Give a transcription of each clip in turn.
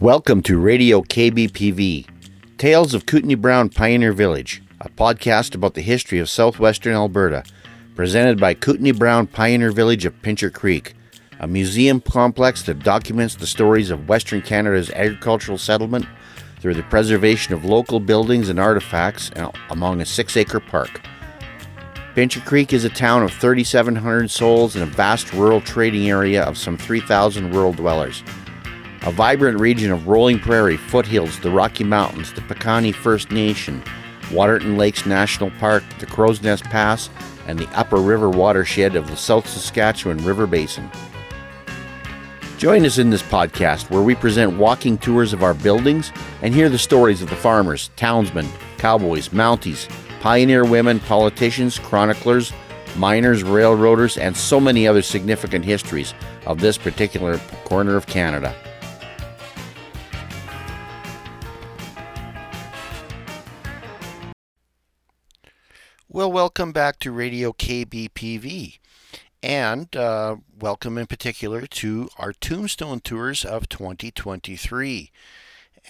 Welcome to Radio KBPV, Tales of Kootenai Brown Pioneer Village, a podcast about the history of southwestern Alberta, presented by Kootenai Brown Pioneer Village of Pincher Creek, a museum complex that documents the stories of Western Canada's agricultural settlement through the preservation of local buildings and artifacts among a six acre park. Pincher Creek is a town of 3,700 souls in a vast rural trading area of some 3,000 rural dwellers a vibrant region of rolling prairie, foothills, the Rocky Mountains, the Piikani First Nation, Waterton Lakes National Park, the Crowsnest Pass, and the upper river watershed of the South Saskatchewan River Basin. Join us in this podcast where we present walking tours of our buildings and hear the stories of the farmers, townsmen, cowboys, mounties, pioneer women, politicians, chroniclers, miners, railroaders, and so many other significant histories of this particular corner of Canada. Well, welcome back to Radio KBPV. And uh, welcome in particular to our Tombstone Tours of 2023.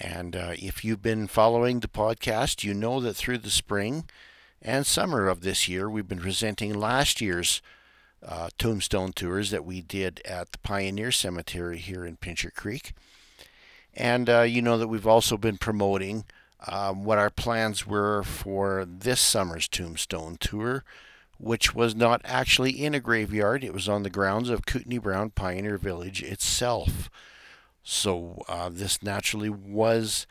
And uh, if you've been following the podcast, you know that through the spring and summer of this year, we've been presenting last year's uh, Tombstone Tours that we did at the Pioneer Cemetery here in Pincher Creek. And uh, you know that we've also been promoting um, what our plans were for this summer's Tombstone Tour, which was not actually in a graveyard. It was on the grounds of Kootenai Brown Pioneer Village itself. So uh, this naturally was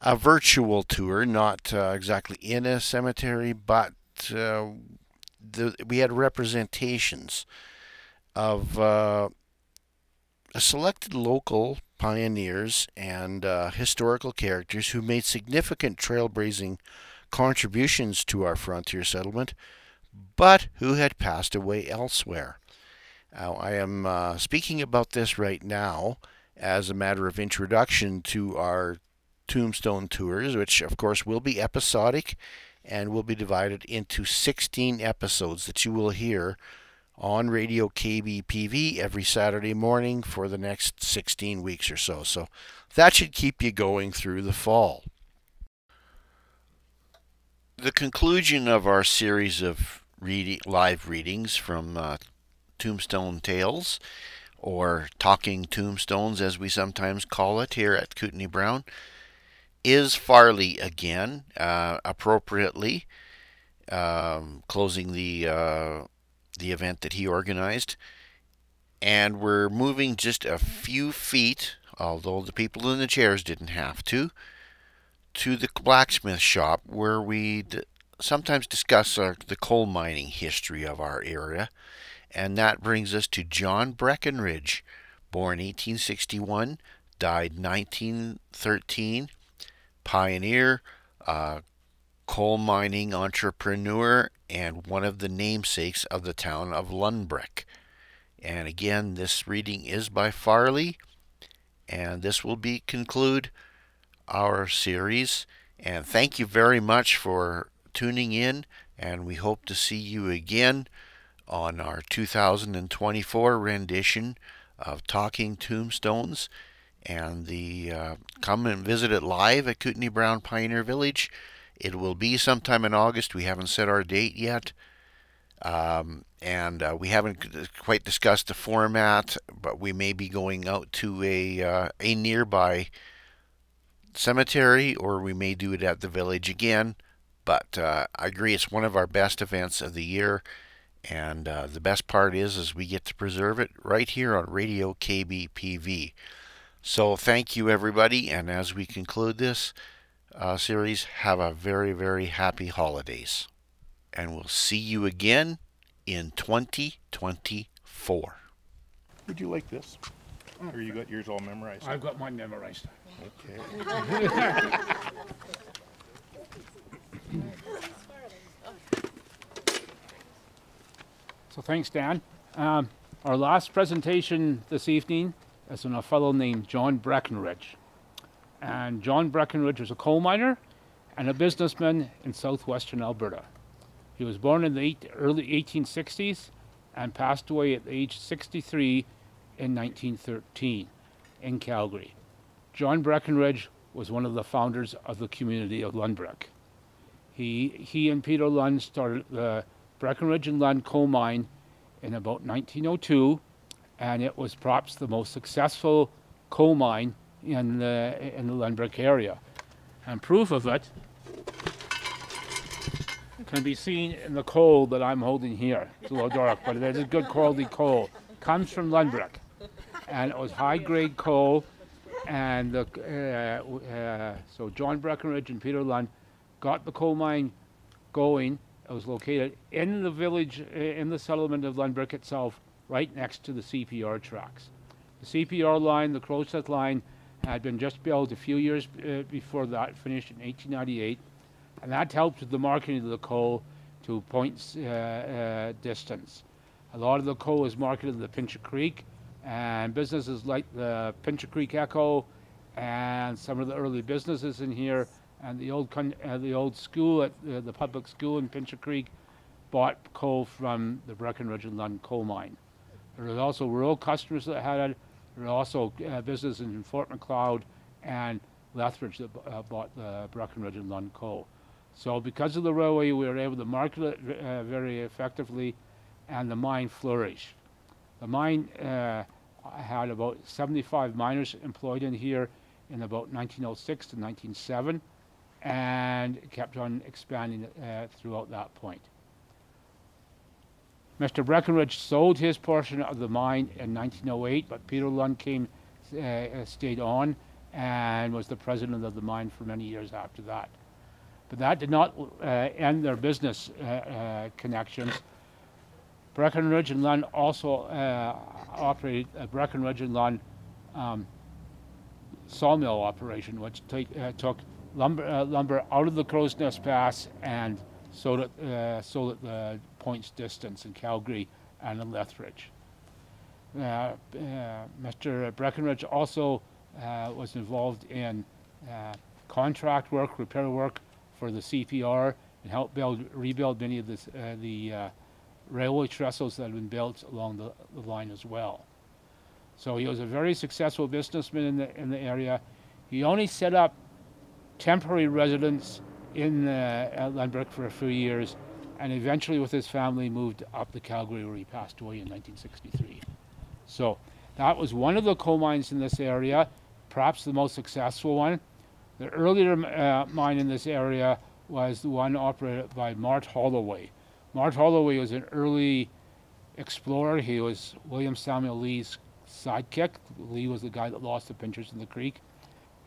a virtual tour, not uh, exactly in a cemetery, but uh, the, we had representations of uh, selected local pioneers and uh, historical characters who made significant trailblazing contributions to our frontier settlement, but who had passed away elsewhere. Now, I am uh, speaking about this right now as a matter of introduction to our tombstone tours, which of course will be episodic and will be divided into 16 episodes that you will hear on Radio KBPV every Saturday morning for the next 16 weeks or so. So that should keep you going through the fall. The conclusion of our series of live readings from uh, Tombstone Tales, or Talking Tombstones as we sometimes call it here at Kootenai Brown, is Farley again, uh, appropriately. Um, closing the uh, the event that he organized. And we're moving just a few feet, although the people in the chairs didn't have to, to the blacksmith shop where we sometimes discuss uh, the coal mining history of our area. And that brings us to John Breckenridge, born 1861, died 1913, pioneer, uh, coal mining entrepreneur, and one of the namesakes of the town of Lundbreck. And again, this reading is by Farley, and this will be conclude our series. And thank you very much for tuning in, and we hope to see you again on our 2024 rendition of Talking Tombstones. And the uh, come and visit it live at Kootenai Brown Pioneer Village it will be sometime in August. We haven't set our date yet. Um, and uh, we haven't quite discussed the format, but we may be going out to a uh, a nearby cemetery, or we may do it at the village again. But uh, I agree, it's one of our best events of the year, and uh, the best part is is we get to preserve it right here on Radio KBPV. So thank you, everybody, and as we conclude this uh, series, have a very, very happy holidays. And we'll see you again in 2024. Would you like this? Or you got yours all memorized? I've got mine memorized. Okay. So thanks, Dan. Um, our last presentation this evening is on a fellow named John Breckenridge. And John Breckenridge was a coal miner and a businessman in southwestern Alberta. He was born in the eight, early 1860s and passed away at age 63 in 1913 in Calgary. John Breckenridge was one of the founders of the community of Lundbreck. He, he and Peter Lund started the Breckenridge and Lund coal mine in about 1902, and it was perhaps the most successful coal mine in the, in the Lundbreck area. And proof of it can be seen in the coal that I'm holding here. It's a little dark, but it is good quality coal. Comes from Lundbreck, and it was high grade coal. And the, uh, uh, so John Breckenridge and Peter Lund got the coal mine going. It was located in the village, uh, in the settlement of Lundbreck itself, right next to the CPR tracks. The CPR line, the Crowsnest line, had been just built a few years uh, before that, finished in 1898, and that helped with the marketing of the coal to points uh, uh, distance. A lot of the coal was marketed to the Pincher Creek, and businesses like the Pincher Creek Echo and some of the early businesses in here and the old con- uh, the old school at uh, the public school in Pincher Creek bought coal from the Breckenridge and Lund coal mine. There was also rural customers that had it. There were also uh, businesses in Fort Macleod and Lethbridge that uh, bought the Breckenridge and Lund coal. So because of the railway, we were able to market it uh, very effectively, and the mine flourished. The mine uh, had about 75 miners employed in here in about 1906 to 1907, and kept on expanding uh, throughout that point. Mr. Breckenridge sold his portion of the mine in 1908, but Peter Lund came, uh, uh, stayed on, and was the president of the mine for many years after that. But that did not uh, end their business uh, uh, connections. Breckenridge and Lund also uh, operated a Breckenridge and Lund um, sawmill operation, which take, took lumber, lumber out of the Crow's Nest Pass and sold it, sold it points distance in Calgary and in Lethbridge. Uh, uh, Mr. Breckenridge also uh, was involved in contract work, repair work for the CPR, and helped build, rebuild many of this, the railway trestles that had been built along the, the line as well. So he was a very successful businessman in the, in the area. He only set up temporary residence in uh, Lundbreck for a few years, and eventually, with his family, moved up to Calgary, where he passed away in 1963. So that was one of the coal mines in this area, perhaps the most successful one. The earlier uh, mine in this area was the one operated by Mart Holloway. Mart Holloway was an early explorer. He was William Samuel Lee's sidekick. Lee was the guy that lost the pinchers in the creek.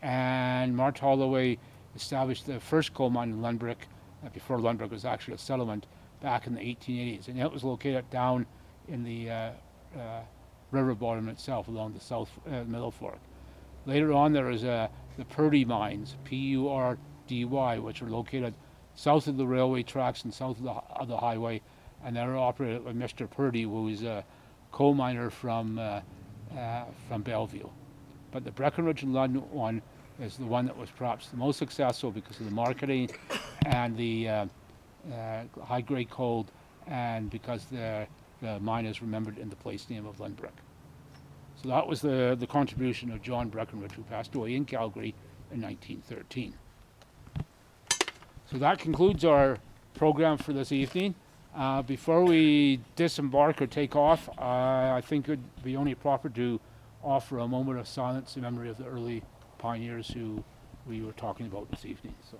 And Mart Holloway established the first coal mine in Lundbreck, uh, before Lundbreck was actually a settlement, back in the 1880s. And it was located down in the uh, uh, river bottom itself along the south uh, middle fork. Later on, there was uh, the Purdy mines, P-U-R-D-Y, which are located south of the railway tracks and south of the, of the highway, and they're operated by Mr. Purdy, who is a coal miner from uh, uh, from Bellevue. But the Breckenridge and Lund one is the one that was perhaps the most successful because of the marketing and the uh, uh, high-grade coal, and because the, the mine is remembered in the place name of Lundbreck. So that was the, the contribution of John Breckenridge, who passed away in Calgary in 1913. So that concludes our program for this evening. Uh, before we disembark or take off, uh, I think it would be only proper to offer a moment of silence in memory of the early pioneers who we were talking about this evening. So.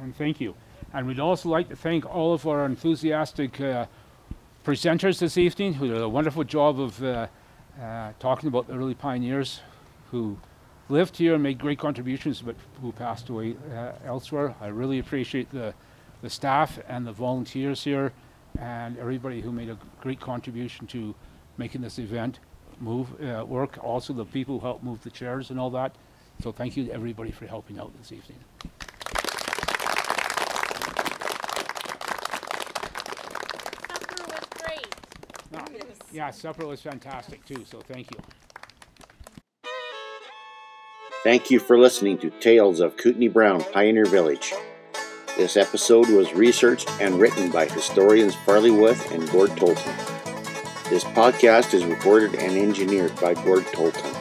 And thank you. And we'd also like to thank all of our enthusiastic uh, presenters this evening who did a wonderful job of uh, uh, talking about the early pioneers who lived here and made great contributions but who passed away uh, elsewhere. I really appreciate the, the staff and the volunteers here and everybody who made a great contribution to making this event move uh, work. Also the people who helped move the chairs and all that. So thank you to everybody for helping out this evening. Supper was great. Yeah, supper was fantastic too. So thank you. Thank you for listening to Tales of Kootenai Brown Pioneer Village. This episode was researched and written by historians Farley Wuth and Gord Tolton. This podcast is recorded and engineered by Gord Tolton.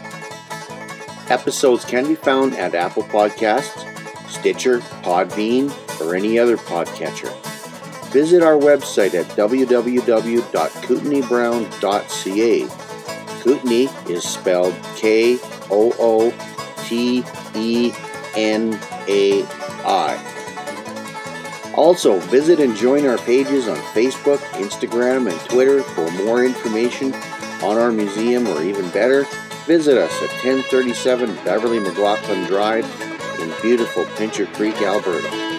Episodes can be found at Apple Podcasts, Stitcher, Podbean, or any other podcatcher. Visit our website at www.kootenaibrown.ca. Kootenay is spelled K O O T E N A I. Also, visit and join our pages on Facebook, Instagram, and Twitter for more information on our museum, or even better, visit us at 1037 Beverly McLaughlin Drive in beautiful Pincher Creek, Alberta.